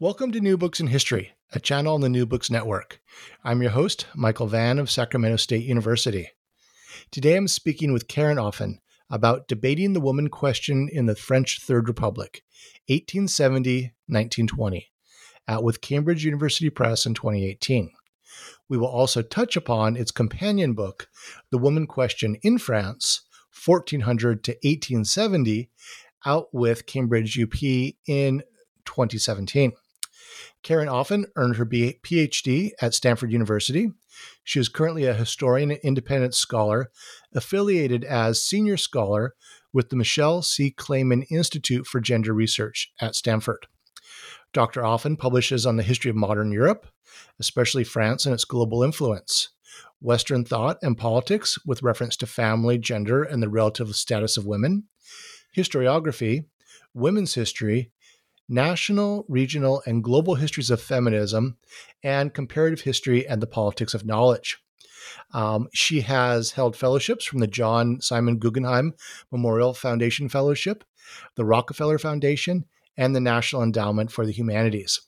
Welcome to New Books in History, a channel on the New Books Network. I'm your host, Michael Vann of Sacramento State University. Today I'm speaking with Karen Offen about debating the woman question in the French Third Republic, 1870 1920, out with Cambridge University Press in 2018. We will also touch upon its companion book, The Woman Question in France, 1400 to 1870, out with Cambridge UP in 2017. Karen Offen earned her PhD at Stanford University. She is currently a historian and independent scholar, affiliated as senior scholar with the Michelle C. Clayman Institute for Gender Research at Stanford. Dr. Offen publishes on the history of modern Europe, especially France and its global influence, Western thought and politics with reference to family, gender, and the relative status of women, historiography, women's history, national, regional, and global histories of feminism, and comparative history and the politics of knowledge. Um, she has held fellowships from the John Simon Guggenheim Memorial Foundation Fellowship, the Rockefeller Foundation, and the National Endowment for the Humanities.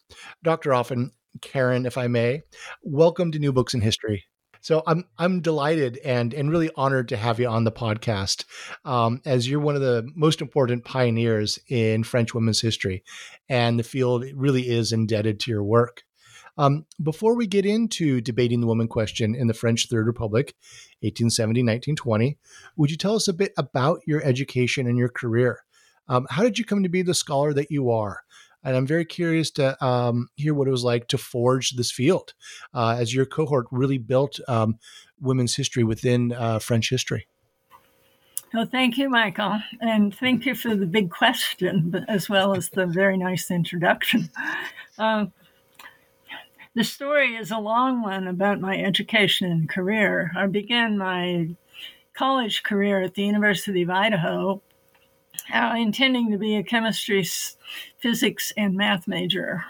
Dr. Offen, Karen, if I may, welcome to New Books in History. So I'm I'm delighted and and really honored to have you on the podcast, um, as you're one of the most important pioneers in French women's history, and the field really is indebted to your work. Um, before we get into debating the woman question in the French Third Republic, 1870 1920, would you tell us a bit about your education and your career? Um, how did you come to be the scholar that you are? And I'm very curious to um, hear what it was like to forge this field uh, as your cohort really built um, women's history within uh, French history. Well, thank you, Michael. And thank you for the big question, as well as the very nice introduction. Um, the story is a long one about my education and career. I began my college career at the University of Idaho uh, intending to be a chemistry, physics, and math major.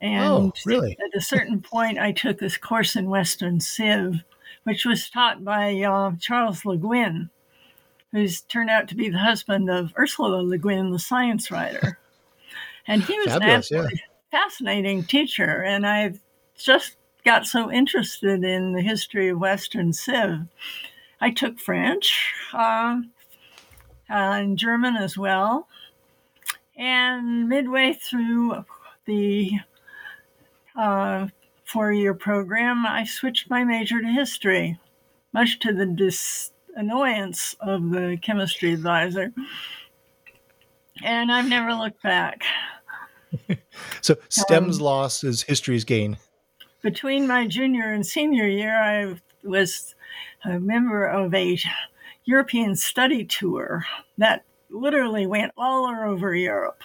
And oh, really? at a certain point, I took this course in Western Civ, which was taught by uh, Charles Le Guin, who's turned out to be the husband of Ursula Le Guin, the science writer. And he was Fabulous, an absolutely yeah. fascinating teacher. And I just got so interested in the history of Western Civ. I took French. Uh, uh, and German as well. And midway through the uh, four year program, I switched my major to history, much to the dis- annoyance of the chemistry advisor. And I've never looked back. so, STEM's um, loss is history's gain. Between my junior and senior year, I was a member of a European study tour that literally went all over Europe,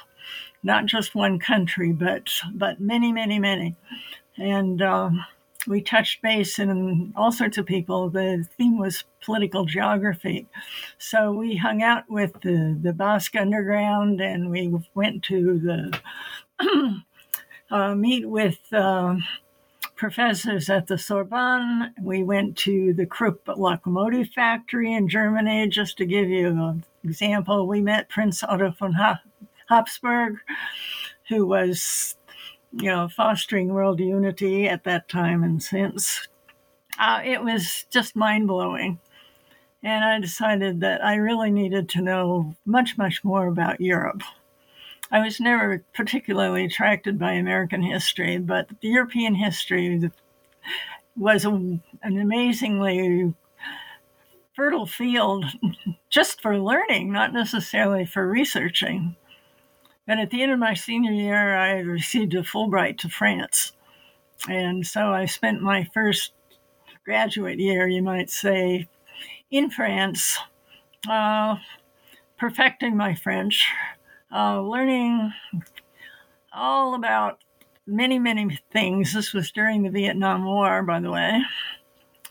not just one country, but but many, many, many, and. Um, we touched base in all sorts of people. The theme was political geography. So we hung out with the, the Basque Underground and we went to the uh, meet with uh, professors at the Sorbonne. We went to the Krupp locomotive factory in Germany, just to give you an example. We met Prince Otto von Habsburg, who was, you know, fostering world unity at that time and since. Uh, it was just mind blowing. And I decided that I really needed to know much, much more about Europe. I was never particularly attracted by American history, but the European history was a, an amazingly fertile field just for learning, not necessarily for researching. And at the end of my senior year, I received a Fulbright to France. And so I spent my first graduate year, you might say, in France, uh, perfecting my French, uh, learning all about many, many things. This was during the Vietnam War, by the way.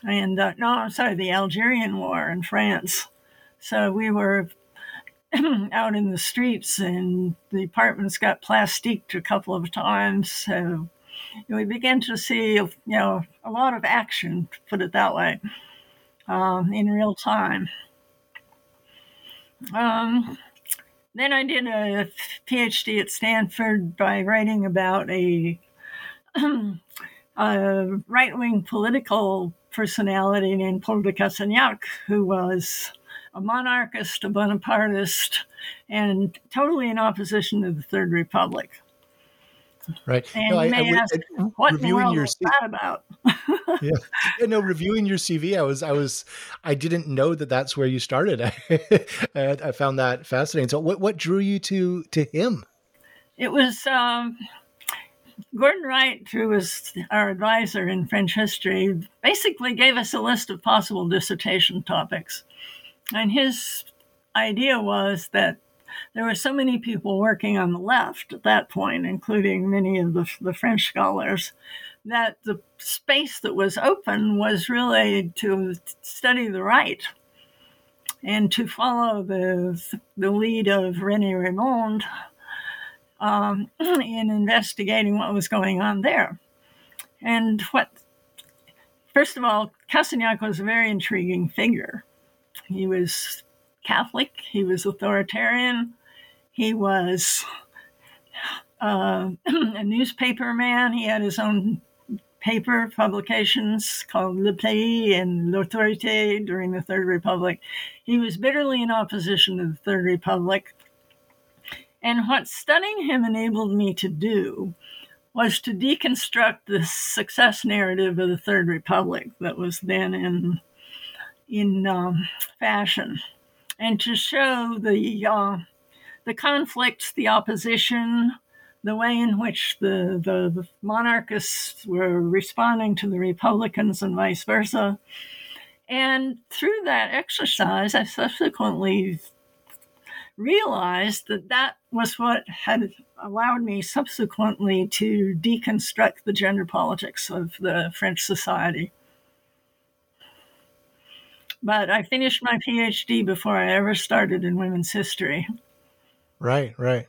And uh, no, I'm sorry, the Algerian War in France. So we were out in the streets, and the apartments got plastiqued a couple of times. So we began to see, you know, a lot of action, put it that way, um, in real time. Um, then I did a PhD at Stanford by writing about a, a right wing political personality named Paul de Cassagnac, who was a monarchist, a Bonapartist, and totally in opposition to the Third Republic. Right. And no, you may I, ask, I, what world your, that about? yeah. yeah. No, reviewing your CV, I was, I was, I didn't know that that's where you started. I, I found that fascinating. So, what, what drew you to to him? It was um, Gordon Wright, who was our advisor in French history, basically gave us a list of possible dissertation topics, and his idea was that there were so many people working on the left at that point, including many of the, the French scholars, that the space that was open was really to study the right and to follow the, the lead of René Rémond um, in investigating what was going on there. And what, first of all, Cassagnac was a very intriguing figure. He was Catholic, he was authoritarian, he was uh, a newspaper man. He had his own paper publications called Le Pays and L'Autorité during the Third Republic. He was bitterly in opposition to the Third Republic. And what studying him enabled me to do was to deconstruct the success narrative of the Third Republic that was then in in um, fashion, and to show the uh, the conflicts, the opposition, the way in which the, the, the, monarchists were responding to the Republicans and vice versa. And through that exercise, I subsequently realized that that was what had allowed me subsequently to deconstruct the gender politics of the French society. But I finished my PhD before I ever started in women's history. Right, right.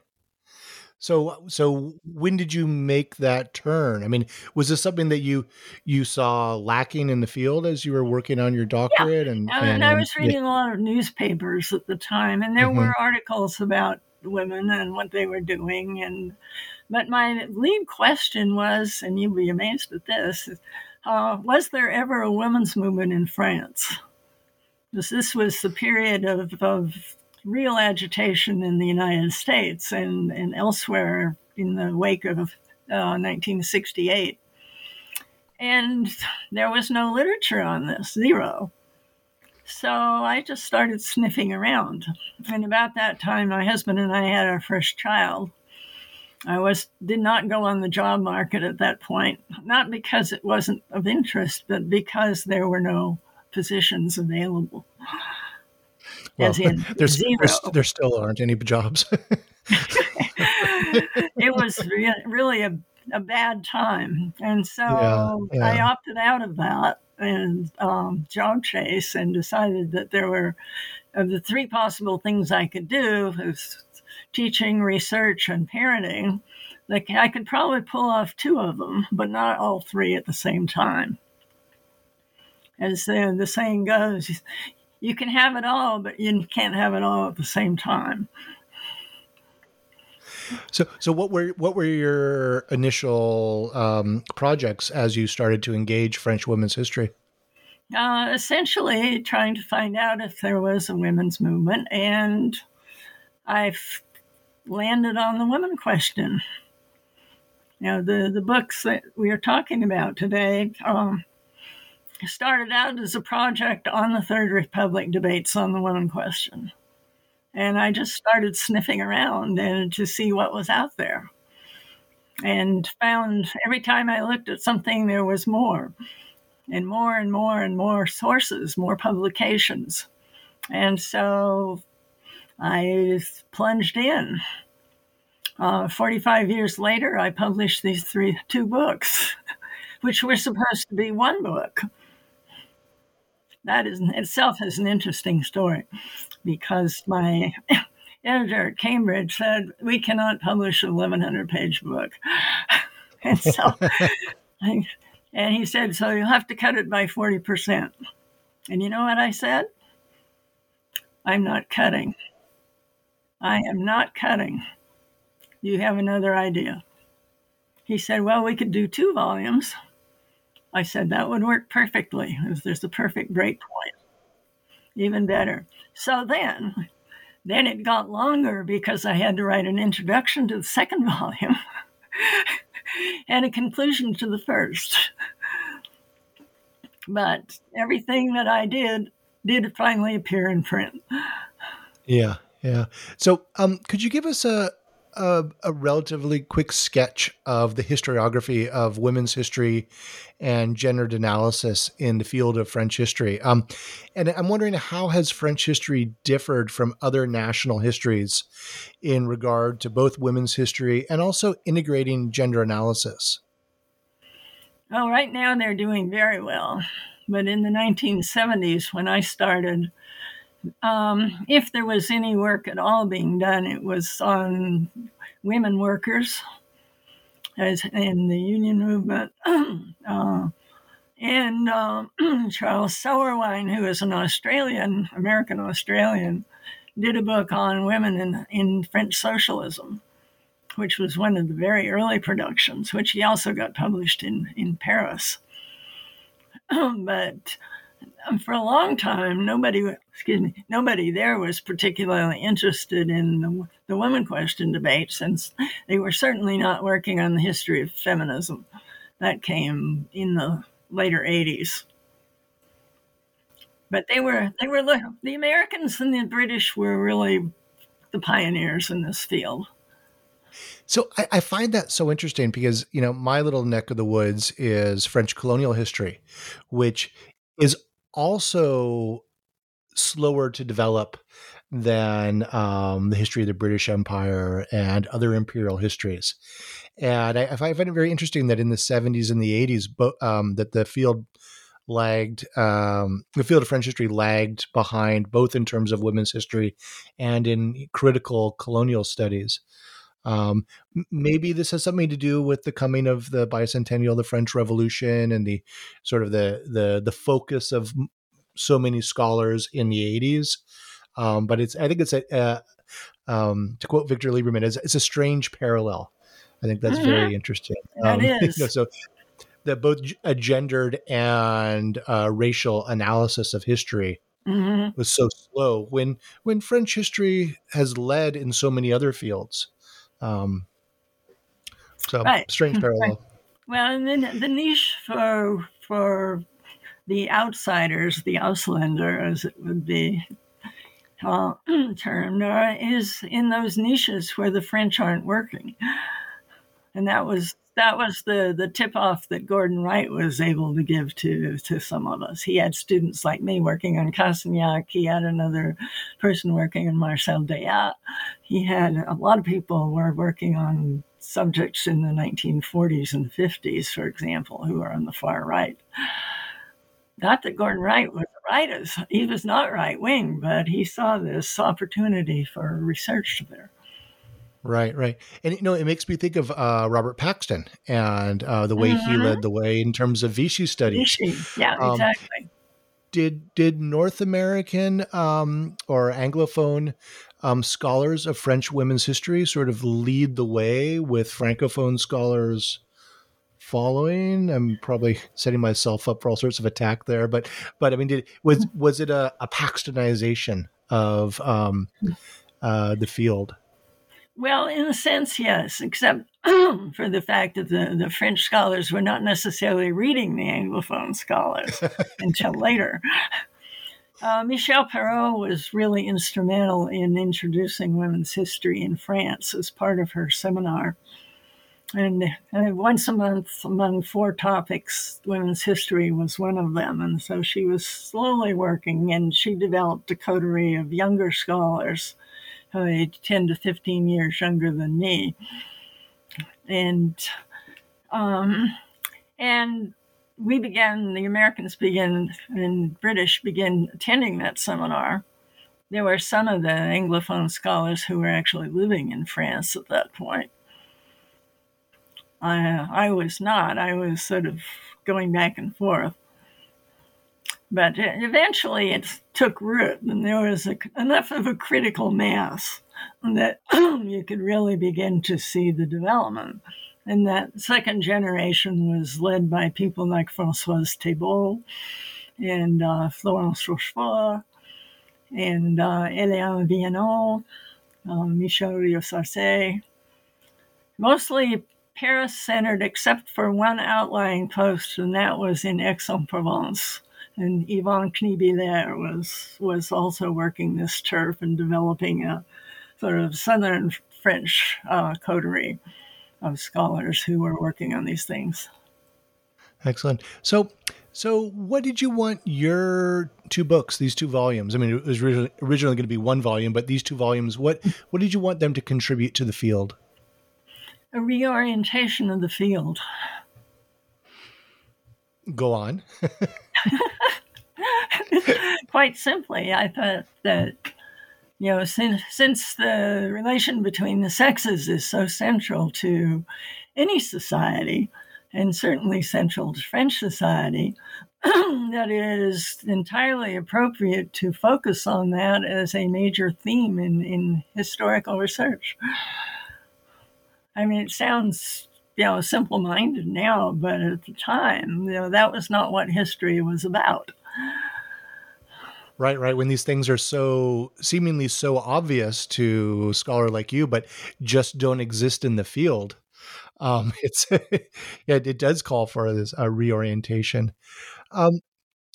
So so when did you make that turn? I mean, was this something that you you saw lacking in the field as you were working on your doctorate? Yeah. And, and, and I was reading yeah. a lot of newspapers at the time, and there mm-hmm. were articles about women and what they were doing. And but my lead question was, and you'll be amazed at this: uh, was there ever a women's movement in France? This was the period of, of real agitation in the United States and, and elsewhere in the wake of uh, 1968. And there was no literature on this, zero. So I just started sniffing around. And about that time, my husband and I had our first child. I was did not go on the job market at that point, not because it wasn't of interest, but because there were no positions available well, there's. There's, there still aren't any jobs. it was re- really a, a bad time. And so yeah, yeah. I opted out of that and um, job chase and decided that there were of the three possible things I could do was teaching, research, and parenting. Like I could probably pull off two of them, but not all three at the same time. As the, the saying goes, you can have it all, but you can't have it all at the same time. So, so what were what were your initial um, projects as you started to engage French women's history? Uh, essentially, trying to find out if there was a women's movement, and I've landed on the women question. Now, the, the books that we are talking about today um, started out as a project on the Third Republic debates on the women question. And I just started sniffing around and to see what was out there. And found every time I looked at something, there was more and more and more and more sources, more publications. And so I plunged in. Uh, 45 years later, I published these three, two books, which were supposed to be one book. That is itself is an interesting story because my editor at Cambridge said, We cannot publish a 1100 page book. and so, I, and he said, So you'll have to cut it by 40%. And you know what I said? I'm not cutting. I am not cutting. You have another idea. He said, Well, we could do two volumes. I said, That would work perfectly. There's the perfect break point. Even better. So then, then it got longer because I had to write an introduction to the second volume and a conclusion to the first. But everything that I did did finally appear in print. Yeah, yeah. So, um, could you give us a, a, a relatively quick sketch of the historiography of women's history and gendered analysis in the field of French history? Um, and I'm wondering how has French history differed from other national histories in regard to both women's history and also integrating gender analysis? Well, right now they're doing very well. But in the 1970s, when I started, um, if there was any work at all being done, it was on women workers as in the union movement. uh, and uh, Charles Sowerwine, who is an Australian, American Australian, did a book on women in, in French socialism, which was one of the very early productions, which he also got published in, in Paris. but for a long time, nobody, excuse me, nobody there was particularly interested in the, the woman question debate, since they were certainly not working on the history of feminism. That came in the later 80s. But they were, they were, the Americans and the British were really the pioneers in this field. So I, I, find that so interesting because you know my little neck of the woods is French colonial history, which is also slower to develop than um, the history of the British Empire and other imperial histories. And I, I find it very interesting that in the 70s and the 80s, bo- um, that the field lagged, um, the field of French history lagged behind both in terms of women's history and in critical colonial studies. Um, maybe this has something to do with the coming of the bicentennial, the French Revolution, and the sort of the the the focus of so many scholars in the 80s. Um, but it's I think it's a, uh, um, to quote Victor Lieberman, it's, it's, a strange parallel. I think that's mm-hmm. very interesting. That um, is. You know, so that both a gendered and uh, racial analysis of history mm-hmm. was so slow when when French history has led in so many other fields. Um, so right. strange parallel. Right. Well, and then the niche for for the outsiders, the Ausländer, as it would be uh, termed, uh, is in those niches where the French aren't working, and that was that was the the tip off that Gordon Wright was able to give to to some of us. He had students like me working on Cassagnac. He had another person working on Marcel Déat. He had a lot of people were working on subjects in the 1940s and 50s, for example, who are on the far right. Not that Gordon Wright was right; he was not right wing, but he saw this opportunity for research there. Right, right, and you know, it makes me think of uh, Robert Paxton and uh, the way mm-hmm. he led the way in terms of Vichy studies. Vichy, yeah, um, exactly. Did did North American um, or Anglophone um, scholars of French women's history sort of lead the way with Francophone scholars following? I'm probably setting myself up for all sorts of attack there, but but I mean, did was was it a, a Paxtonization of um, uh, the field? Well, in a sense, yes, except for the fact that the, the French scholars were not necessarily reading the Anglophone scholars until later. Uh, Michelle Perrot was really instrumental in introducing women's history in France as part of her seminar. And, and once a month, among four topics, women's history was one of them. And so she was slowly working, and she developed a coterie of younger scholars, uh, 10 to 15 years younger than me. And um, and we began, the Americans began, and British began attending that seminar. There were some of the Anglophone scholars who were actually living in France at that point. I, I was not. I was sort of going back and forth. But eventually it took root, and there was a, enough of a critical mass that you could really begin to see the development. And that second generation was led by people like Francoise Thébaud and uh, Florence Rochefort and uh, Vianot, uh, Michèle Riot-Sarcey. Mostly Paris centered, except for one outlying post, and that was in Aix-en-Provence. And Yvonne Knibiehler was was also working this turf and developing a sort of southern French uh, coterie of scholars who were working on these things. Excellent. So, so what did you want your two books, these two volumes? I mean, it was originally, originally going to be one volume, but these two volumes, what what did you want them to contribute to the field? A reorientation of the field. Go on. Quite simply, I thought that you know, since, since the relation between the sexes is so central to any society, and certainly central to French society, that it is entirely appropriate to focus on that as a major theme in, in historical research. I mean, it sounds, you know, simple minded now, but at the time, you know, that was not what history was about right right when these things are so seemingly so obvious to a scholar like you but just don't exist in the field um it's yeah it does call for this a reorientation. Um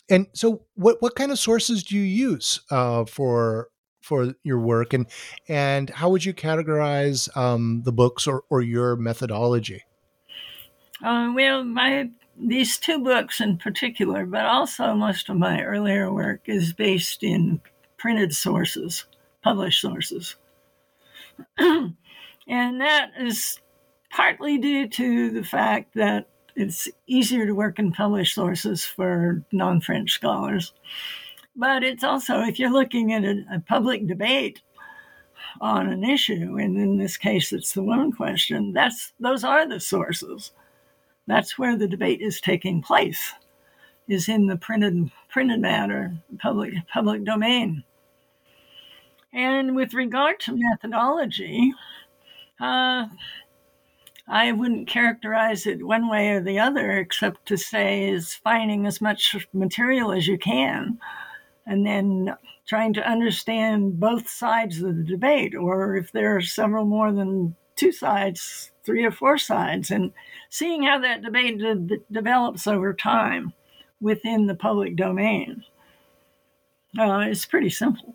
and so what what kind of sources do you use uh for for your work? And and how would you categorize um the books or or your methodology? Uh, well my these two books in particular, but also most of my earlier work, is based in printed sources, published sources. and that is partly due to the fact that it's easier to work in published sources for non French scholars. But it's also, if you're looking at a, a, public debate on an issue, and in this case it's the woman question, that's those are the sources. That's where the debate is taking place, is in the printed printed matter, public public domain. And with regard to methodology, uh, I wouldn't characterize it one way or the other, except to say is finding as much material as you can, and then trying to understand both sides of the debate, or if there are several more than two sides, three or four sides, and seeing how that debate de- develops over time within the public domain. Uh, it's pretty simple.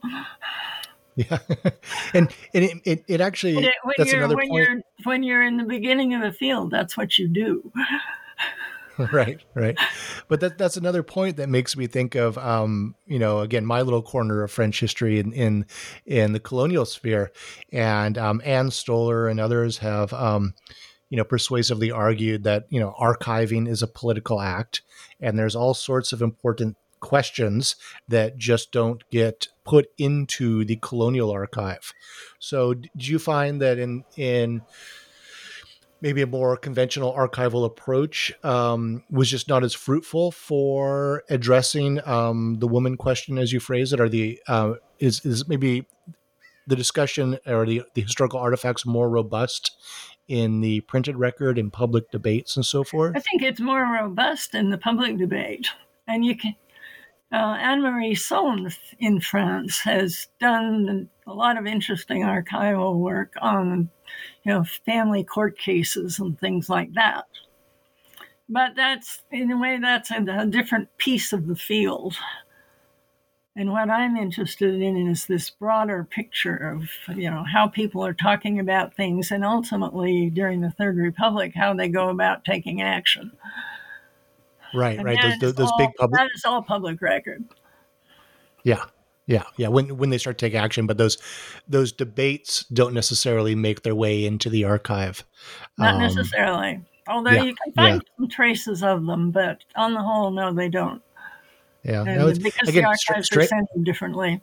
Yeah, and, and it, it, it actually it, when that's another when point. You're, when you're in the beginning of a field, that's what you do. right, right. But that that's another point that makes me think of, um, you know, again, my little corner of French history in in, in the colonial sphere, and um, Ann Stoler and others have. Um, you know, persuasively argued that you know archiving is a political act, and there's all sorts of important questions that just don't get put into the colonial archive. So, do you find that in in maybe a more conventional archival approach um, was just not as fruitful for addressing um, the woman question, as you phrase it, or the uh, is is maybe the discussion or the, the historical artifacts more robust in the printed record in public debates and so forth? I think it's more robust in the public debate. And you can, uh, Anne Marie Sohn in France has done a lot of interesting archival work on, you know, family court cases and things like that. But that's, in a way, that's a, a different piece of the field. And what I'm interested in is this broader picture of, you know, how people are talking about things and ultimately during the Third Republic, how they go about taking action. Right, and right. Those, those, all, big public. That is all public record. Yeah, yeah, yeah. When when they start to take action, but those those debates don't necessarily make their way into the archive. Not um, necessarily. Although yeah, you can find yeah. some traces of them, but on the whole, no, they don't. Yeah, no, because again, the archives are sent differently.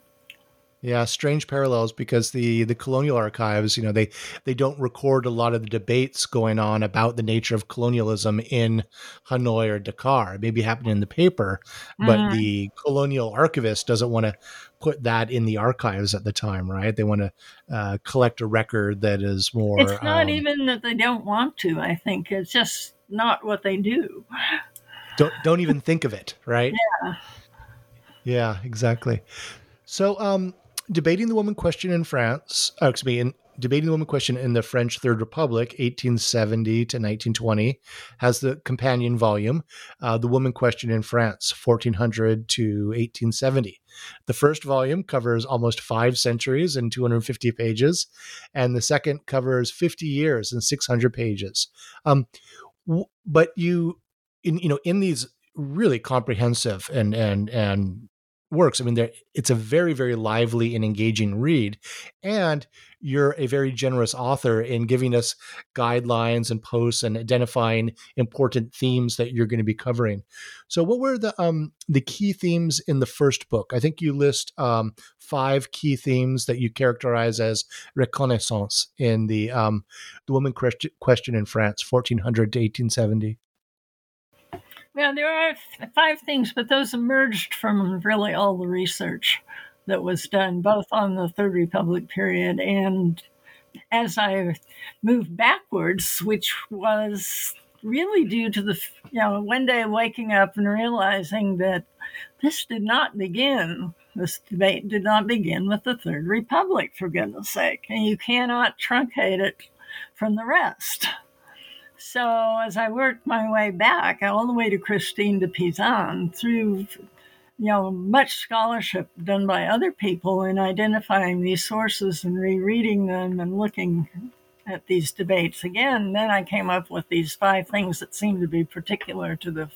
Yeah, strange parallels because the the colonial archives, you know, they they don't record a lot of the debates going on about the nature of colonialism in Hanoi or Dakar. It maybe happened in the paper, but mm. the colonial archivist doesn't want to put that in the archives at the time, right? They want to uh, collect a record that is more. It's not um, even that they don't want to. I think it's just not what they do. Don't don't even think of it, right? Yeah. Yeah, exactly. So, um, debating the woman question in France, oh, excuse me, in debating the woman question in the French Third Republic, 1870 to 1920, has the companion volume, uh, The Woman Question in France, 1400 to 1870. The first volume covers almost five centuries and 250 pages, and the second covers 50 years and 600 pages. Um, w- but you, in you know, in these really comprehensive and and and works. I mean, it's a very, very lively and engaging read. And you're a very generous author in giving us guidelines and posts and identifying important themes that you're going to be covering. So, what were the um, the key themes in the first book? I think you list um, five key themes that you characterize as reconnaissance in the um, the woman question in France, 1400 to 1870. Yeah, there are five things, but those emerged from really all the research that was done, both on the Third Republic period and as I moved backwards, which was really due to the, you know, one day waking up and realizing that this did not begin, this debate did not begin with the Third Republic, for goodness sake. And you cannot truncate it from the rest. So as I worked my way back all the way to Christine de Pizan through you know much scholarship done by other people in identifying these sources and rereading them and looking at these debates again then i came up with these five things that seem to be particular to the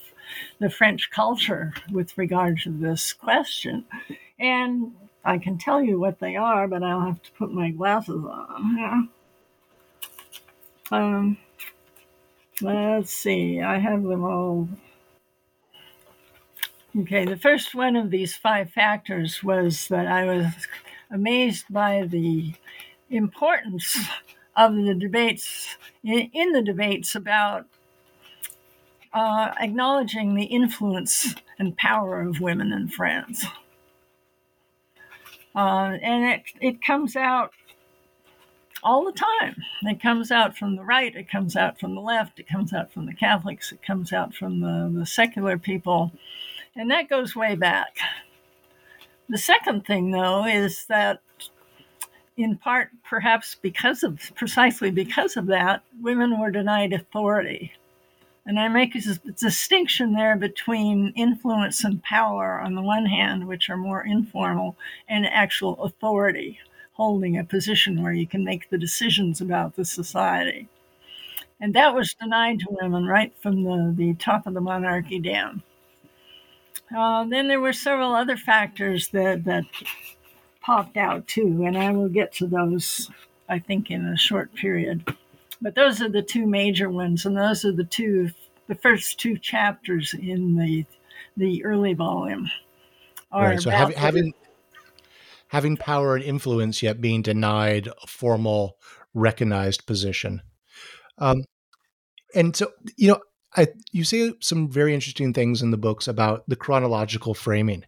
the french culture with regard to this question and i can tell you what they are but i'll have to put my glasses on yeah. um, Let's see, I have them all. Okay, the first one of these five factors was that I was amazed by the importance of the debates, in the debates about uh, acknowledging the influence and power of women in France. Uh, and it, it comes out all the time. It comes out from the right, it comes out from the left, it comes out from the Catholics, it comes out from the, the secular people, and that goes way back. The second thing, though, is that in part, perhaps because of precisely because of that, women were denied authority. And I make a distinction there between influence and power on the one hand, which are more informal, and actual authority holding a position where you can make the decisions about the society. And that was denied to women right from the, the top of the monarchy down. Uh, then there were several other factors that, that popped out too, and I will get to those, I think, in a short period. But those are the two major ones, and those are the two, the first two chapters in the the early volume. Right. So having, having having power and influence yet being denied a formal recognized position. Um, and so, you know, I, you say some very interesting things in the books about the chronological framing.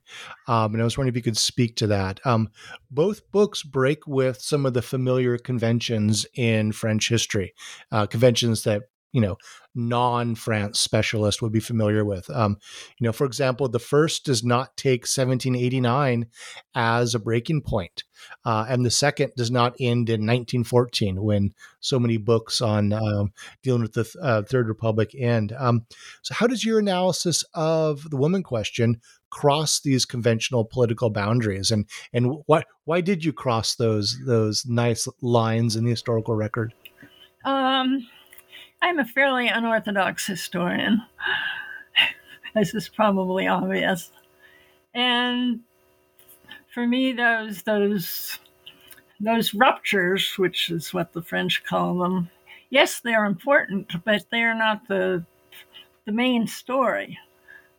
Um, and I was wondering if you could speak to that. Um, both books break with some of the familiar conventions in French history, uh, conventions that you know non-France specialist would be familiar with. Um, you know, for example, the first does not take 1789 as a breaking point, uh, and the second does not end in 1914 when so many books on um, dealing with the uh, Third Republic end. Um, so, how does your analysis of the woman question cross these conventional political boundaries, and and what why did you cross those those nice lines in the historical record? Um I'm a fairly unorthodox historian, as is probably obvious. And for me, those those those ruptures, which is what the French call them, yes, they're important, but they're not the the main story.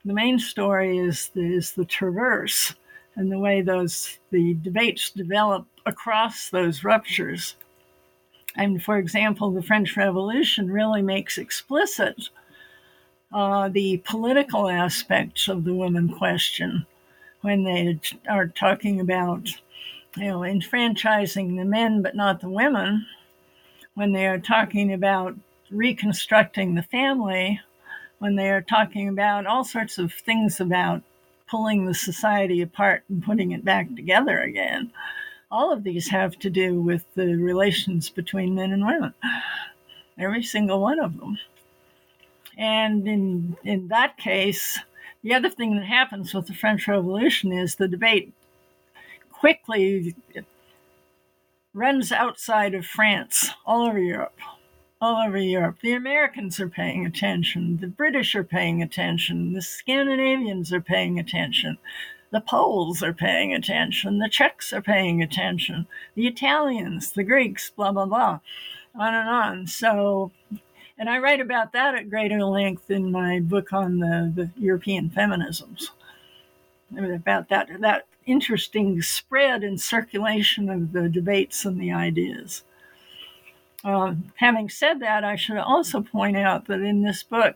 The main story is is the traverse and the way those the debates develop across those ruptures. And for example, the French Revolution really makes explicit uh, the political aspects of the women question when they are talking about, you know, enfranchising the men but not the women, when they are talking about reconstructing the family, when they are talking about all sorts of things about pulling the society apart and putting it back together again all of these have to do with the relations between men and women. Every single one of them. And in in that case, the other thing that happens with the French Revolution is the debate quickly runs outside of France, all over Europe. All over Europe. The Americans are paying attention. The British are paying attention. The Scandinavians are paying attention. The Poles are paying attention. The Czechs are paying attention. The Italians, the Greeks, blah, blah, blah, on and on. So, and I write about that at greater length in my book on the, the European feminisms. About that, that interesting spread and circulation of the debates and the ideas. Um, having said that, I should also point out that in this book,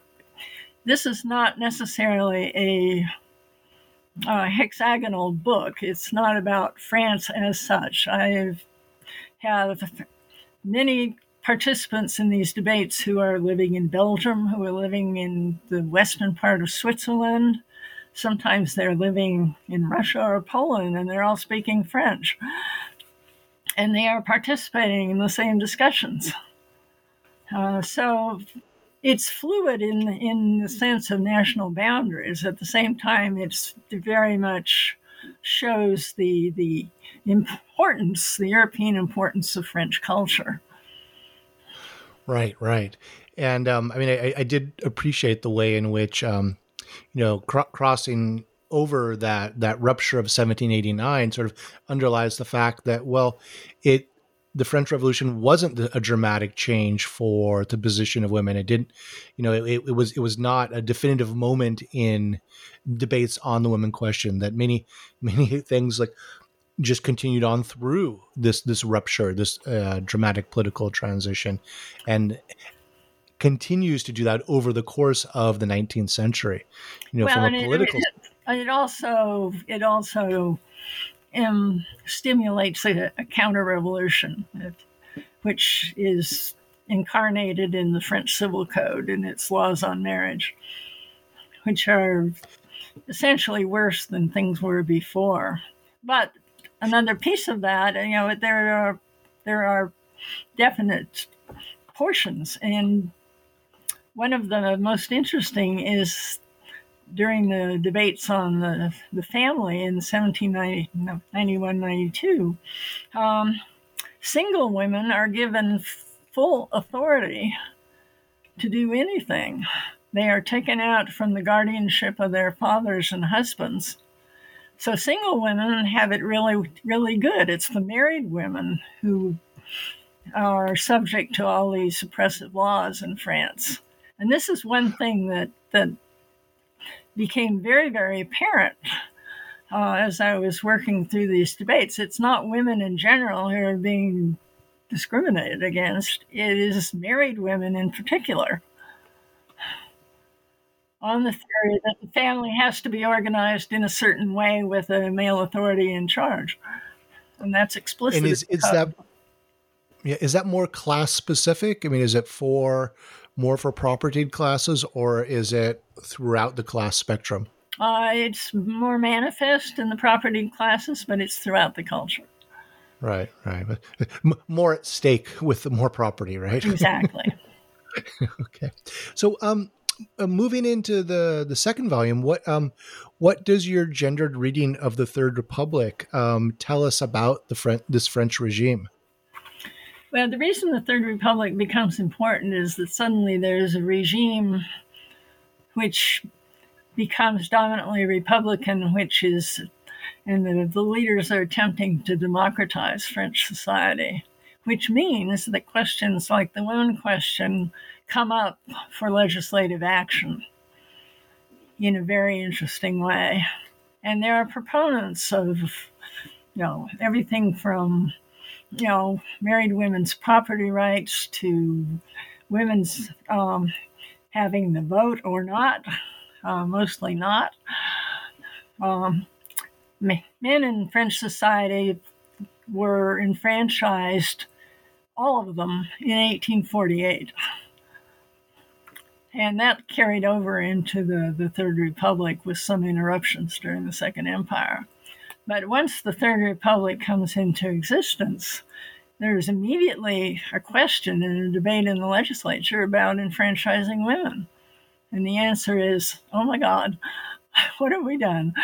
this is not necessarily a uh, hexagonal book. It's not about France as such. I have many participants in these debates who are living in Belgium, who are living in the western part of Switzerland. Sometimes they're living in Russia or Poland and they're all speaking French. And they are participating in the same discussions. Uh, so it's fluid in in the sense of national boundaries. At the same time, it's very much shows the the importance, the European importance of French culture. Right, right, and um, I mean, I, I, did appreciate the way in which um, you know cr- crossing over that that rupture of 1789 sort of underlies the fact that well, it the French Revolution wasn't a dramatic change for the position of women. It didn't, you know, it, it, was it was not a definitive moment in debates on the women question. That many many things like just continued on through this this rupture, this uh, dramatic political transition, and continues to do that over the course of the 19th century. You know, well, from a political. It, and it also it also um, stimulates a, a counter revolution, which is incarnated in the French Civil Code and its laws on marriage, which are essentially worse than things were before. But another piece of that, you know, there are there are definite portions, and one of the most interesting is during the debates on the, the family in 1791 92, um, single women are given full authority to do anything. They are taken out from the guardianship of their fathers and husbands. So single women have it really, really good. It's the married women who are subject to all these oppressive laws in France. And this is one thing that, that became very, very apparent uh, as I was working through these debates. It's not women in general who are being discriminated against, it is married women in particular. On the theory that the family has to be organized in a certain way with a male authority in charge. And that's explicit. And is, is that yeah, is that more class specific? I mean, is it for more for propertied classes, or is it throughout the class spectrum? Uh, it's more manifest in the property classes, but it's throughout the culture. Right, right. But More at stake with more property, right? Exactly. okay. So, um, uh, moving into the the second volume, what um, what does your gendered reading of the Third Republic um, tell us about the French this French regime? Well, the reason the Third Republic becomes important is that suddenly there's a regime which becomes dominantly Republican, which is, and the, the leaders are attempting to democratize French society, which means that questions like the women question come up for legislative action in a very interesting way. And there are proponents of, you know, everything from, you know, married women's property rights to women's um, having the vote or not, uh, mostly not. Um, men in French society were enfranchised, all of them, in 1848. And that carried over into the, the Third Republic with some interruptions during the Second Empire. But once the Third Republic comes into existence, there's immediately a question and a debate in the legislature about enfranchising women. And the answer is, oh my God, what have we done?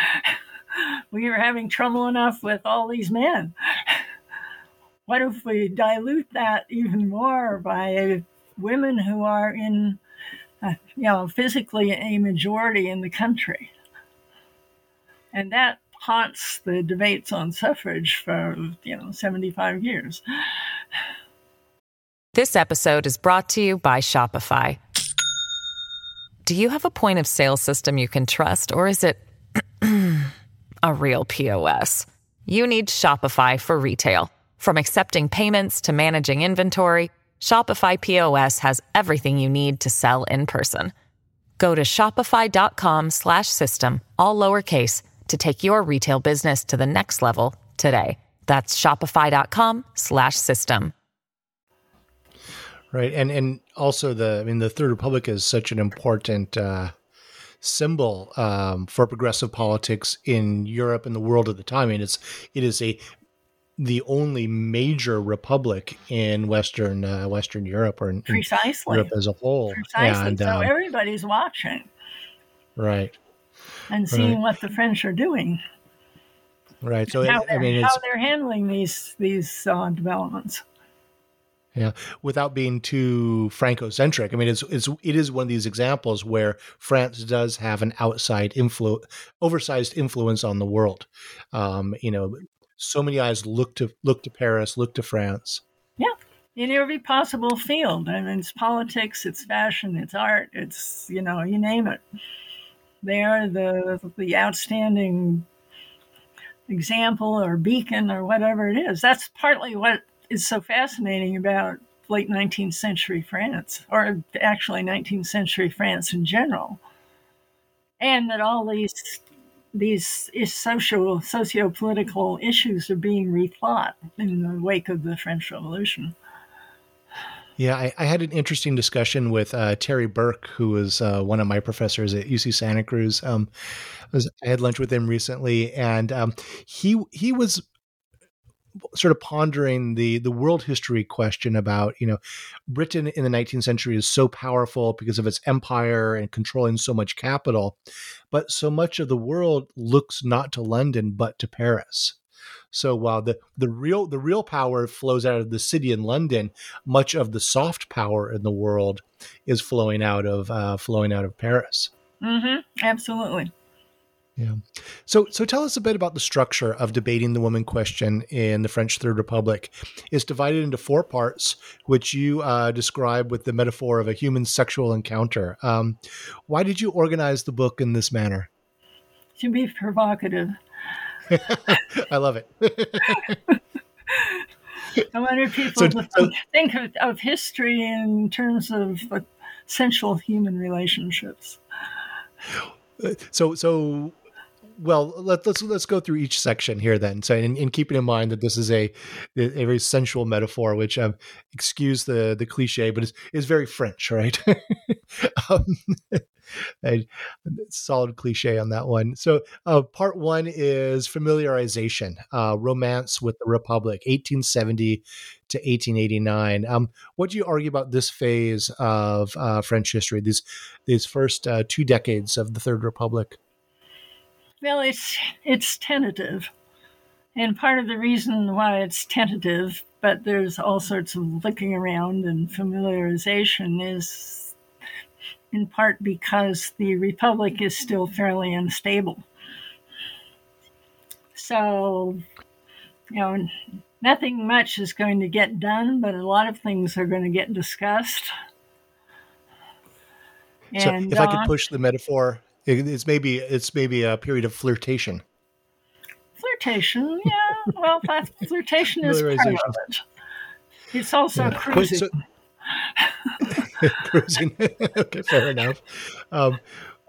We are having trouble enough with all these men. What if we dilute that even more by women who are in uh, you know, physically a majority in the country. And that haunts the debates on suffrage for, you know, 75 years. This episode is brought to you by Shopify. Do you have a point of sale system you can trust, or is it a real POS? You need Shopify for retail. From accepting payments to managing inventory, Shopify POS has everything you need to sell in person. Go to shopify.com/system all lowercase to take your retail business to the next level today. That's shopify.com/system. Right, and and also the I mean the Third Republic is such an important uh, symbol um, for progressive politics in Europe and the world at the time. I mean, it's it is a the only major republic in Western uh, Western Europe or in, Precisely. Europe as a whole. Precisely. And, so um, everybody's watching. Right. And seeing right. what the French are doing. Right. So how, it, I mean, how they're handling these these uh, developments. Yeah, without being too Franco-centric. I mean, it's it's it is one of these examples where France does have an outside influence, oversized influence on the world. Um, you know, so many eyes look to look to Paris, look to France. Yeah, in every possible field. I mean, it's politics, it's fashion, it's art, it's you know, you name it. They are the the outstanding example or beacon or whatever it is. That's partly what is so fascinating about late 19th century France, or actually 19th century France in general. And that all these these social socio-political issues are being rethought in the wake of the French Revolution. Yeah, I, I had an interesting discussion with uh, Terry Burke, who was uh, one of my professors at UC Santa Cruz. Um, I, was, I, had lunch with him recently, and um, he he was sort of pondering the the world history question about you know Britain in the 19th century is so powerful because of its empire and controlling so much capital, but so much of the world looks not to London but to Paris. So while the, the real the real power flows out of the city in London, much of the soft power in the world is flowing out of uh, flowing out of Paris. Mm-hmm. Absolutely. Yeah. So, so tell us a bit about the structure of debating the woman question in the French Third Republic. It's divided into four parts, which you uh, describe with the metaphor of a human sexual encounter. Um, why did you organize the book in this manner? To be provocative. I love it. I wanted people so, to so, think of, of, history in terms of essential human relationships. So, so well, let, let's let's go through each section here then. So, in, in keeping in mind that this is a a very sensual metaphor, which um, excuse the the cliche, but is is very French, right? um, a solid cliche on that one. So, uh, part one is familiarization, uh, romance with the Republic, 1870 to 1889. Um, what do you argue about this phase of uh, French history? These these first uh, two decades of the Third Republic. Well, it's it's tentative, and part of the reason why it's tentative, but there's all sorts of looking around and familiarization is in part because the republic is still fairly unstable. So, you know, nothing much is going to get done, but a lot of things are going to get discussed. So, if I could uh, push the metaphor it's maybe it's maybe a period of flirtation. Flirtation, yeah. Well, flirtation is part of it. It's also yeah. cruising. So, cruising. okay, fair enough. Um,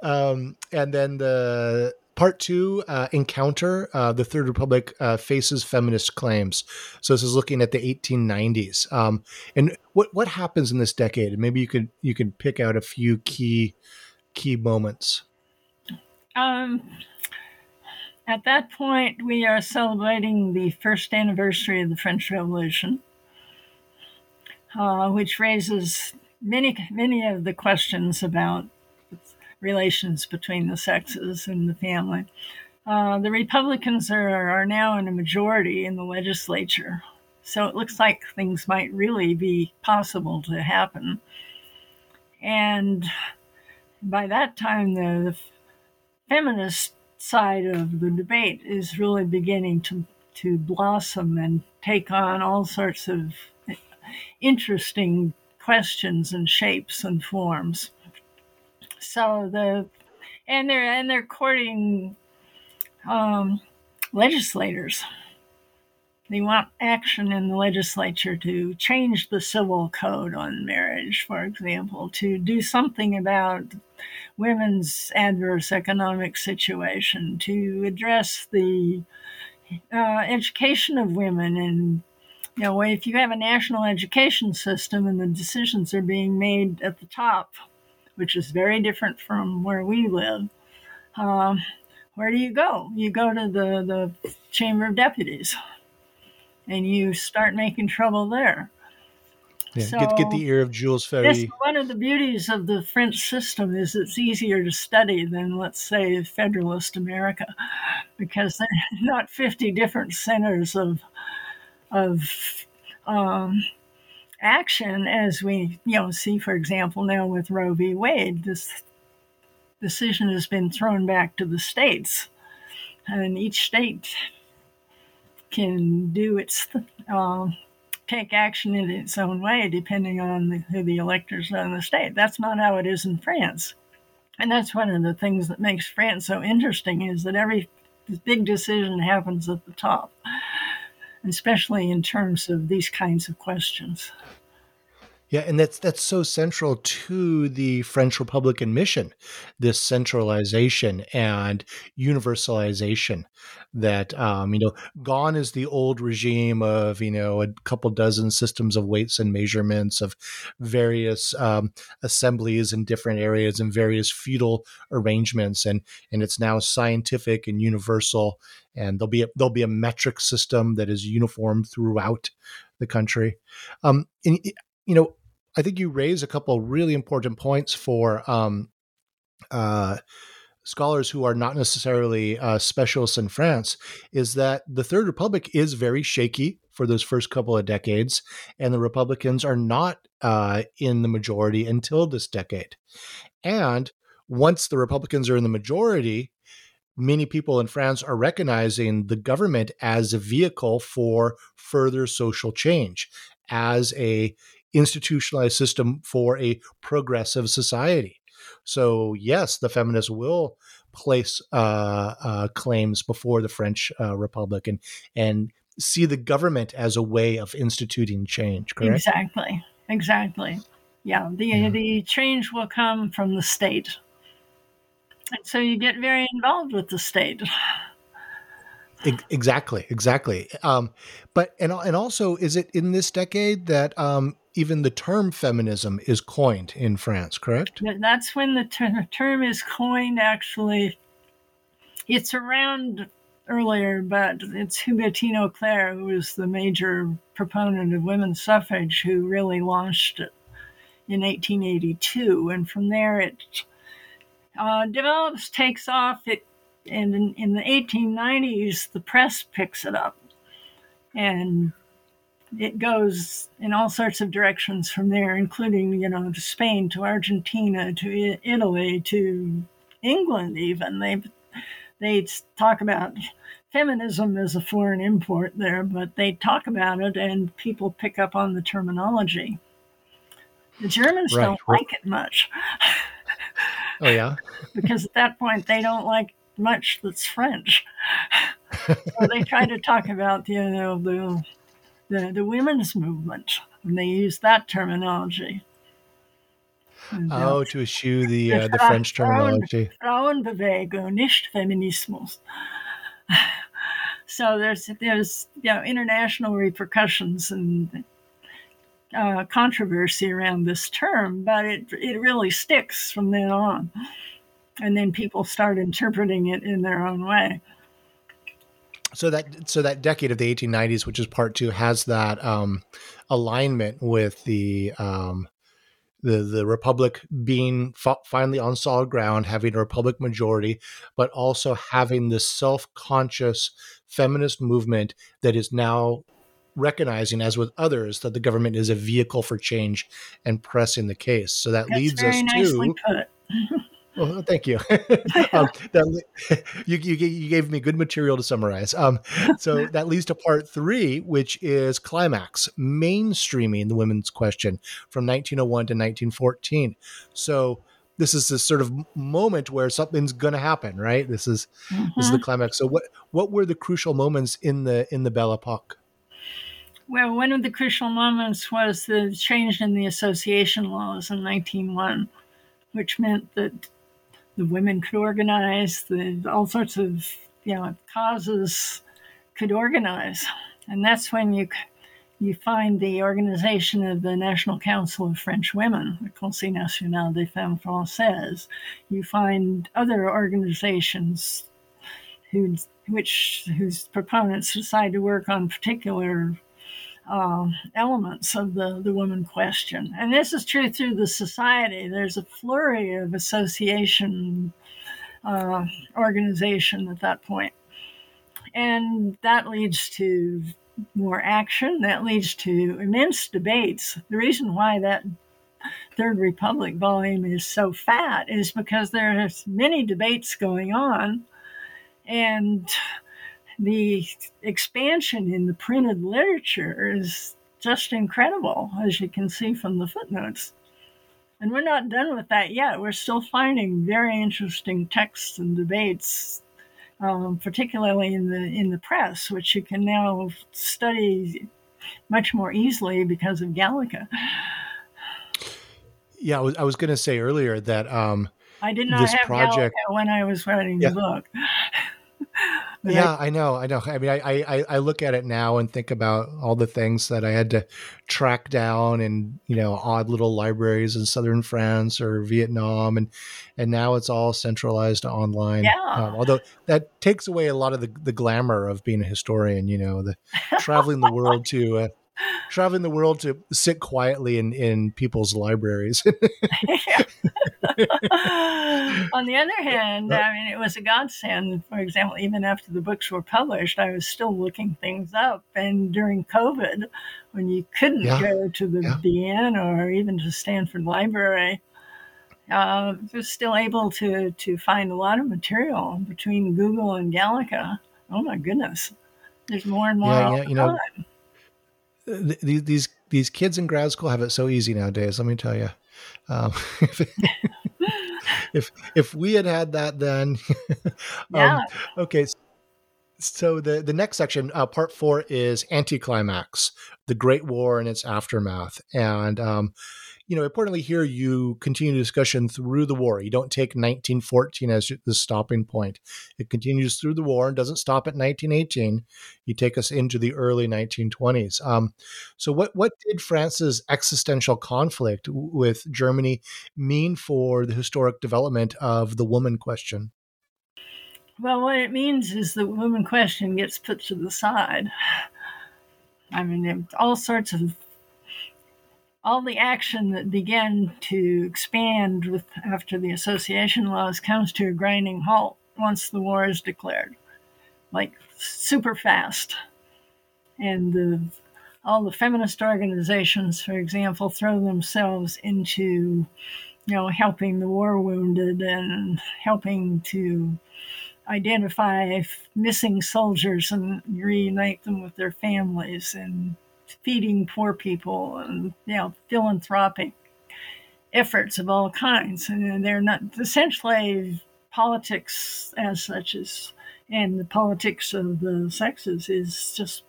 um, and then the part two uh, encounter uh, the third republic uh, faces feminist claims so this is looking at the 1890s um, and what what happens in this decade maybe you could you could pick out a few key key moments um, at that point, we are celebrating the first anniversary of the French Revolution, uh, which raises many, many of the questions about relations between the sexes and the family. Uh, the Republicans are, are now in a majority in the legislature, so it looks like things might really be possible to happen. And by that time, the, the feminist side of the debate is really beginning to, to blossom and take on all sorts of interesting questions and shapes and forms. So the and they're and they're courting um, legislators they want action in the legislature to change the civil code on marriage, for example, to do something about women's adverse economic situation, to address the uh, education of women. And you know if you have a national education system and the decisions are being made at the top which is very different from where we live um, where do you go? You go to the, the chamber of deputies. And you start making trouble there. Yeah, so get, get the ear of Jules Ferry. This, one of the beauties of the French system is it's easier to study than, let's say, Federalist America, because there are not 50 different centers of, of um, action as we you know see, for example, now with Roe v. Wade. This decision has been thrown back to the states, and each state can do its uh, take action in its own way, depending on the, who the electors are in the state. That's not how it is in France, and that's one of the things that makes France so interesting is that every big decision happens at the top, especially in terms of these kinds of questions. Yeah, and that's that's so central to the French Republican mission, this centralization and universalization. That um, you know, gone is the old regime of you know a couple dozen systems of weights and measurements of various um, assemblies in different areas and various feudal arrangements, and and it's now scientific and universal. And there'll be a, there'll be a metric system that is uniform throughout the country. Um, and, you know, I think you raise a couple really important points for um, uh, scholars who are not necessarily uh, specialists in France. Is that the Third Republic is very shaky for those first couple of decades, and the Republicans are not uh, in the majority until this decade. And once the Republicans are in the majority, many people in France are recognizing the government as a vehicle for further social change, as a institutionalized system for a progressive society. So, yes, the feminists will place uh, uh, claims before the French uh, Republic and, and see the government as a way of instituting change, correct? Exactly. Exactly. Yeah. The, yeah. the change will come from the state. And so you get very involved with the state. Exactly, exactly. Um, but and and also, is it in this decade that um, even the term feminism is coined in France? Correct. That's when the ter- term is coined. Actually, it's around earlier, but it's Hubertine Auclert who was the major proponent of women's suffrage who really launched it in 1882, and from there it uh, develops, takes off. It and in, in the 1890s, the press picks it up, and it goes in all sorts of directions from there, including you know to Spain, to Argentina, to Italy, to England. Even they they talk about feminism as a foreign import there, but they talk about it, and people pick up on the terminology. The Germans right. don't like it much. Oh yeah, because at that point they don't like much that's French. so they try to talk about you know the the, the women's movement, and they use that terminology. And, uh, oh, to eschew the uh, the French terminology. Frauenbewegung, nicht Feminismus. so there's there's you know international repercussions and uh, controversy around this term, but it it really sticks from then on and then people start interpreting it in their own way so that so that decade of the 1890s which is part two has that um, alignment with the um, the the republic being f- finally on solid ground having a republic majority but also having this self-conscious feminist movement that is now recognizing as with others that the government is a vehicle for change and pressing the case. So that That's leads us to Oh, thank you. um, that, you, you, you, gave me good material to summarize. Um, so that leads to part three, which is climax, mainstreaming the women's question from 1901 to 1914. So this is this sort of moment where something's going to happen, right? This is mm-hmm. this is the mm-hmm. climax. So what what were the crucial moments in the in the Belle Epoque? Well, one of the crucial moments was the change in the association laws in 1901, which meant that the women could organize, the all sorts of you know causes could organize, and that's when you you find the organization of the National Council of French Women, the Conseil National des Femmes Françaises. You find other organizations who, which whose proponents decide to work on particular uh, elements of the, the woman question. And this is true through the society. There's a flurry of association uh, organization at that point. And that leads to more action, that leads to immense debates. The reason why that Third Republic volume is so fat is because there's many debates going on. And the expansion in the printed literature is just incredible, as you can see from the footnotes. And we're not done with that yet. We're still finding very interesting texts and debates, um, particularly in the in the press, which you can now study much more easily because of Gallica. Yeah, I was, I was going to say earlier that um, I did not have project, Gallica when I was writing yeah. the book. Yeah, I, I, know, I know. I mean, I, I I look at it now and think about all the things that I had to track down in you know odd little libraries in southern France or Vietnam, and and now it's all centralized online. Yeah. Um, although that takes away a lot of the the glamour of being a historian. You know, the traveling the world to. Uh, traveling the world to sit quietly in, in people's libraries. On the other hand, I mean, it was a godsend. For example, even after the books were published, I was still looking things up. And during COVID, when you couldn't yeah. go to the yeah. BN or even to Stanford Library, uh, I was still able to, to find a lot of material between Google and Gallica. Oh my goodness. There's more and more. Yeah, yeah you know, these these kids in grad school have it so easy nowadays. Let me tell you. Um, if if we had had that then, yeah. Um, okay. So the the next section, uh, part four, is anticlimax, the Great War and its aftermath, and um, you know, importantly here, you continue the discussion through the war. You don't take 1914 as the stopping point. It continues through the war and doesn't stop at 1918. You take us into the early 1920s. Um, so, what what did France's existential conflict with Germany mean for the historic development of the woman question? Well, what it means is the woman question gets put to the side. I mean, all sorts of all the action that began to expand with after the association laws comes to a grinding halt once the war is declared, like super fast. And the, all the feminist organizations, for example, throw themselves into, you know, helping the war wounded and helping to identify missing soldiers and reunite them with their families and feeding poor people and you know philanthropic efforts of all kinds. And they're not essentially politics as such as and the politics of the sexes is just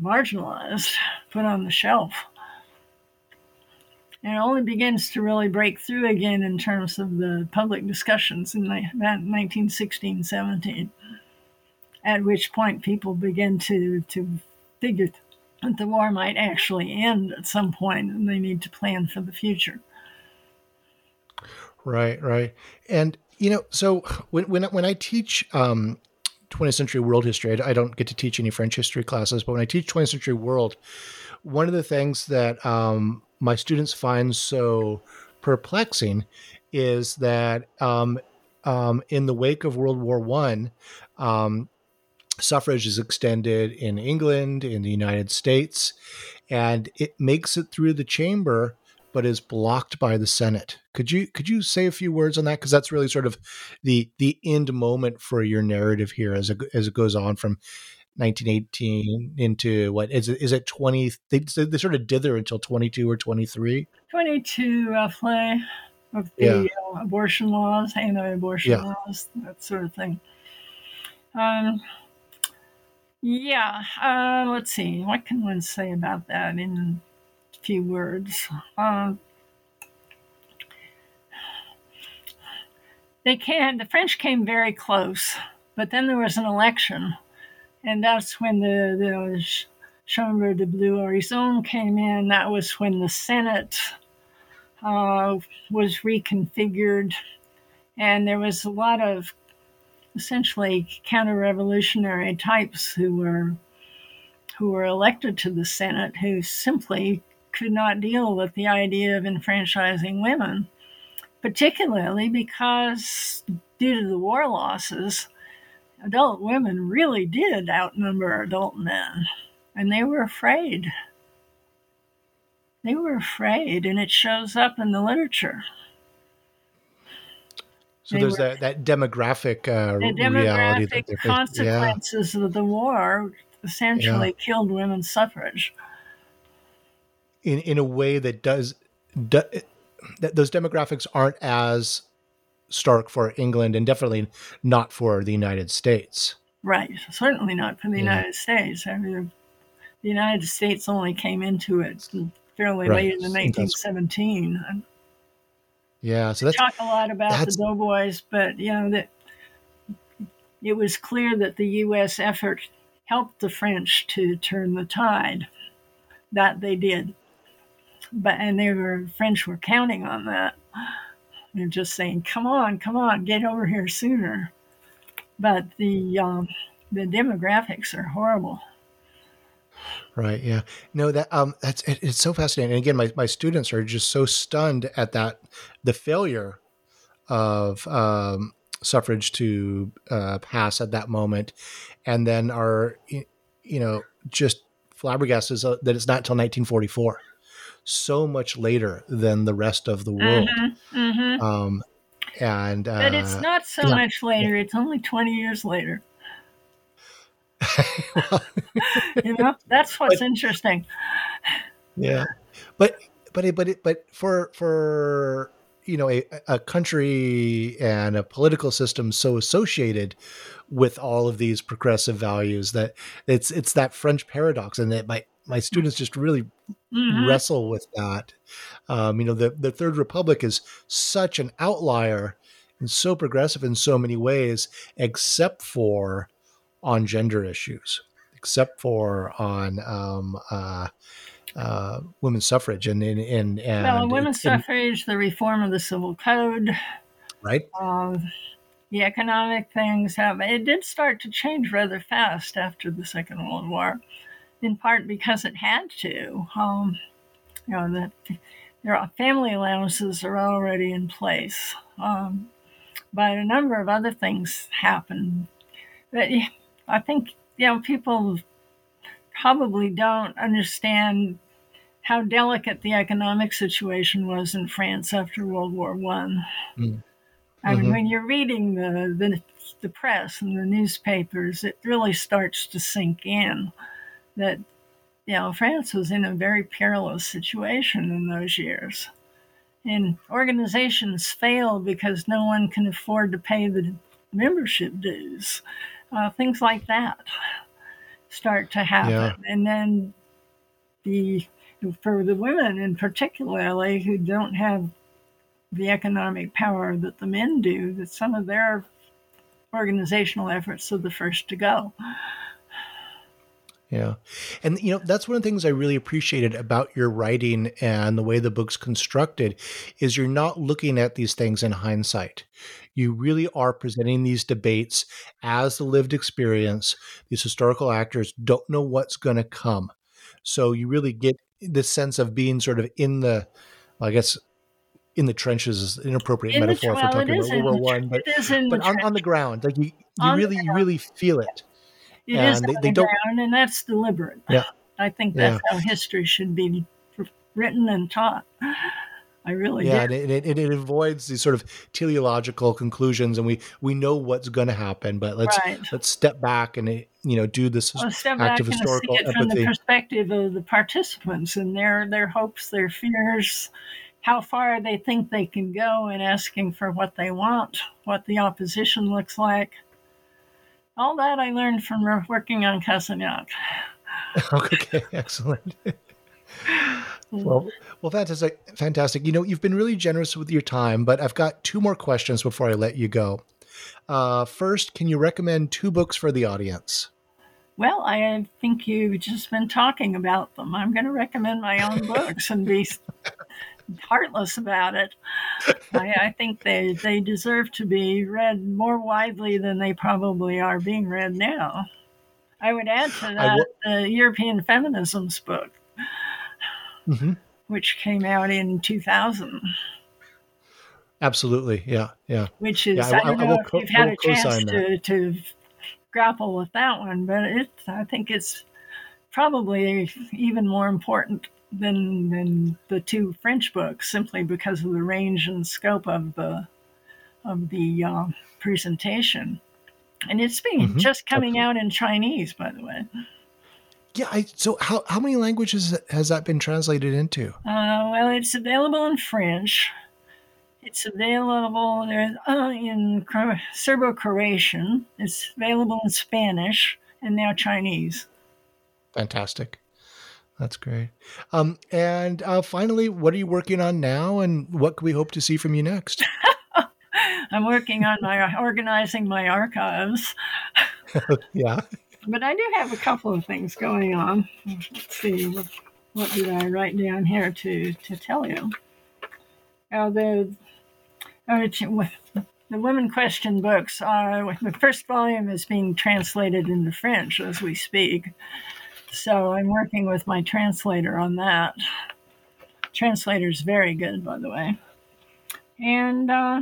marginalized put on the shelf. And it only begins to really break through again in terms of the public discussions in about 1916 17 at which point people begin to to figure the war might actually end at some point and they need to plan for the future. Right, right. And you know, so when when when I teach um 20th century world history, I don't get to teach any French history classes, but when I teach 20th century world, one of the things that um, my students find so perplexing is that um, um, in the wake of World War One, um, suffrage is extended in England, in the United States, and it makes it through the chamber but is blocked by the Senate. Could you could you say a few words on that because that's really sort of the the end moment for your narrative here as it, as it goes on from 1918 into what is it is it 20 they, they sort of dither until 22 or 23 22 roughly of the yeah. uh, abortion laws anti-abortion yeah. laws that sort of thing um yeah, uh, let's see. What can one say about that in a few words? Uh, they can. The French came very close, but then there was an election, and that's when the the Chambre de Bleu Horizon came in. That was when the Senate uh, was reconfigured, and there was a lot of essentially counter-revolutionary types who were who were elected to the Senate who simply could not deal with the idea of enfranchising women, particularly because due to the war losses, adult women really did outnumber adult men, and they were afraid. They were afraid, and it shows up in the literature. So there's were, that, that demographic, uh, the demographic consequences yeah. of the war essentially yeah. killed women's suffrage. In in a way that does, do, that those demographics aren't as stark for England and definitely not for the United States. Right, certainly not for the yeah. United States. I mean, the United States only came into it fairly right. late in 1917. Yeah, so that's talk a lot about the doughboys, but you know that it was clear that the U.S. effort helped the French to turn the tide. That they did, but and they were French were counting on that. They're just saying, "Come on, come on, get over here sooner." But the um, the demographics are horrible. Right. Yeah. No, that um, that's it, it's so fascinating. And again, my my students are just so stunned at that the failure of um, suffrage to uh, pass at that moment, and then are you know just flabbergasted that it's not until 1944, so much later than the rest of the world. Mm-hmm, mm-hmm. Um, and uh, but it's uh, not so yeah. much later; it's only 20 years later. you know, that's what's but, interesting. Yeah, but but it, but it, but for for you know a, a country and a political system so associated with all of these progressive values that it's it's that French paradox, and that by my students just really Mhm. wrestle with that. Um, you know, the the Third Republic is such an outlier and so progressive in so many ways, except for on gender issues, except for on um, uh, uh, women's suffrage and and and, and Well, women's and- suffrage, the reform of the civil code, right? uh, the economic things have it did start to change rather fast after the Second World War, in part because it had to. Um, you know that there are family allowances are already in place, um, but a number of other things happened. But I think you know people probably don't understand how delicate the economic situation was in France after World War One. Mm. I mean, Mhm. when you're reading the, the the press and the newspapers, it really starts to sink in that you know France was in a very perilous situation in those years, and organizations fail because no one can afford to pay the membership dues. Uh, things like that start to happen, Yeah. and then the for the women in particularly who don't have the economic power that the men do, that some of their organizational efforts are the first to go. Yeah. And, you know, that's one of the things I really appreciated about your writing and the way the book's constructed is you're not looking at these things in hindsight. You really are presenting these debates as the lived experience. These historical actors don't know what's going to come. So you really get this sense of being sort of in the, I guess, in the trenches is an inappropriate In metaphor for well, talking about World War One, but it is in but on, on the ground, like you, you On really, you really feel it. It is and they- they the don't- ground, and that's deliberate. Yeah. I think that's how history should be written and taught. I really yeah, do. and it, it, it avoids these sort of teleological conclusions, and we we know what's going to happen, but let's Right. let's step back and you know do this Well, step back active and see historical it from the perspective of the participants and their their hopes, their fears, how far they think they can go in asking for what they want, what the opposition looks like. All that I learned from working on Cassagnac. okay, excellent. well, well, fantastic, fantastic. You know, you've been really generous with your time, but I've got two more questions before I let you go. Uh, first, can you recommend two books for the audience? Well, I think you've just been talking about them. I'm going to recommend my own books and be heartless about it. I, I think they, they deserve to be read more widely than they probably are being read now. I would add to that the European Feminisms book, hmm which came out in 2000, Absolutely, yeah, yeah. which is, Yeah, I- I, I- don't I know will if co- you've had a chance to, to grapple with that one, but it, I think it's probably even more important than than the two French books, simply because of the range and scope of the of the uh, presentation. And it's been Mhm, just coming out in Chinese, by the way. Yeah. I, so, how how many languages has that been translated into? Uh, well, it's available in French. It's available there uh, in Serbo-Croatian. It's available in Spanish and now Chinese. Fantastic. That's great. Um, and uh, finally, what are you working on now, and what can we hope to see from you next? I'm working on my organizing my archives, yeah. but I do have a couple of things going on. Let's see, what, what did I write down here to to tell you? Uh, the uh, with the Women Question books. are the first volume is being translated into French as we speak, so I'm working with my translator on that. Translator's very good, by the way, and. Uh,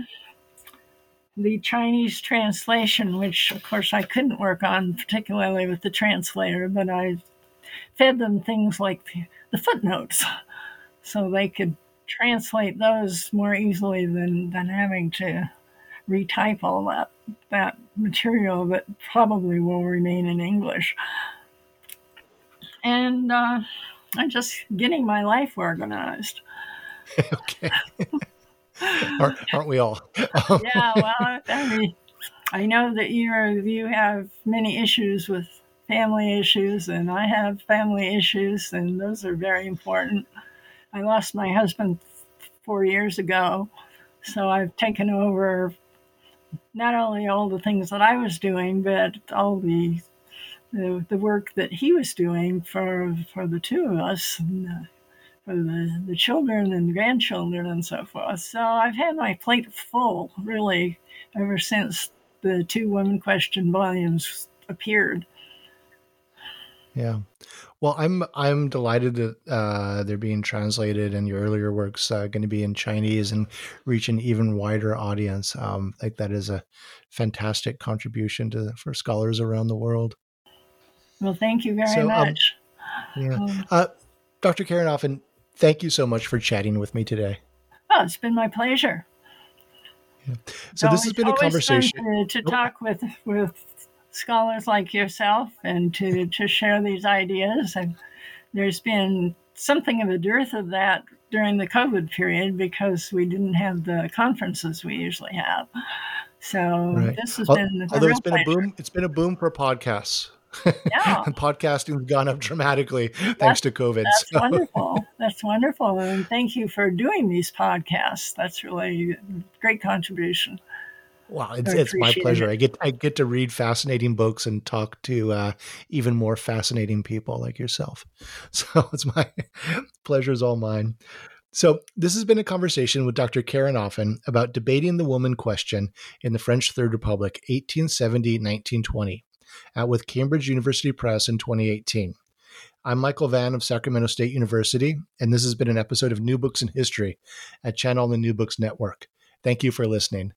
the Chinese translation, which of course I couldn't work on particularly with the translator, but I fed them things like the footnotes so they could translate those more easily than, than having to retype all that that material that probably will remain in English. And uh, I'm just getting my life organized. okay. aren't, we all? Yeah, well, I mean, I know that you are you have many issues with family issues, and I have family issues, and those are very important. I lost my husband four years ago, so I've taken over not only all the things that I was doing, but all the the, work that he was doing for for the two of us, and, uh, for the, the children and grandchildren and so forth. So I've had my plate full, really, ever since the two women question volumes appeared. Yeah. Well, I'm I'm delighted that uh, they're being translated, and your earlier works uh, going to be in Chinese and reach an even wider audience. Um, like that is a fantastic contribution to for scholars around the world. Well, thank you very so, um, much. Um, yeah, uh, Dr. Karen Offen, thank you so much for chatting with me today. Oh, it's been my pleasure. Yeah. So this has been a conversation to, to oh. talk with with scholars like yourself and to, to share these ideas. And there's been something of a dearth of that during the COVID period because we didn't have the conferences we usually have. So right. this has been although it's been pleasure. a boom. It's been a boom for podcasts. Yeah, podcasting's gone up dramatically that's, thanks to COVID. That's so. wonderful. That's wonderful, and thank you for doing these podcasts. That's really a great contribution. Well, it's it's my pleasure. It. I get I get to read fascinating books and talk to uh, even more fascinating people like yourself. So it's my pleasure is all mine. So this has been a conversation with Dr. Karen Offen about debating the woman question in the French Third Republic, 1870-1920, out with Cambridge University Press in 2018. I'm Michael Vann of Sacramento State University, and this has been an episode of New Books in History at Channel the New Books Network. Thank you for listening.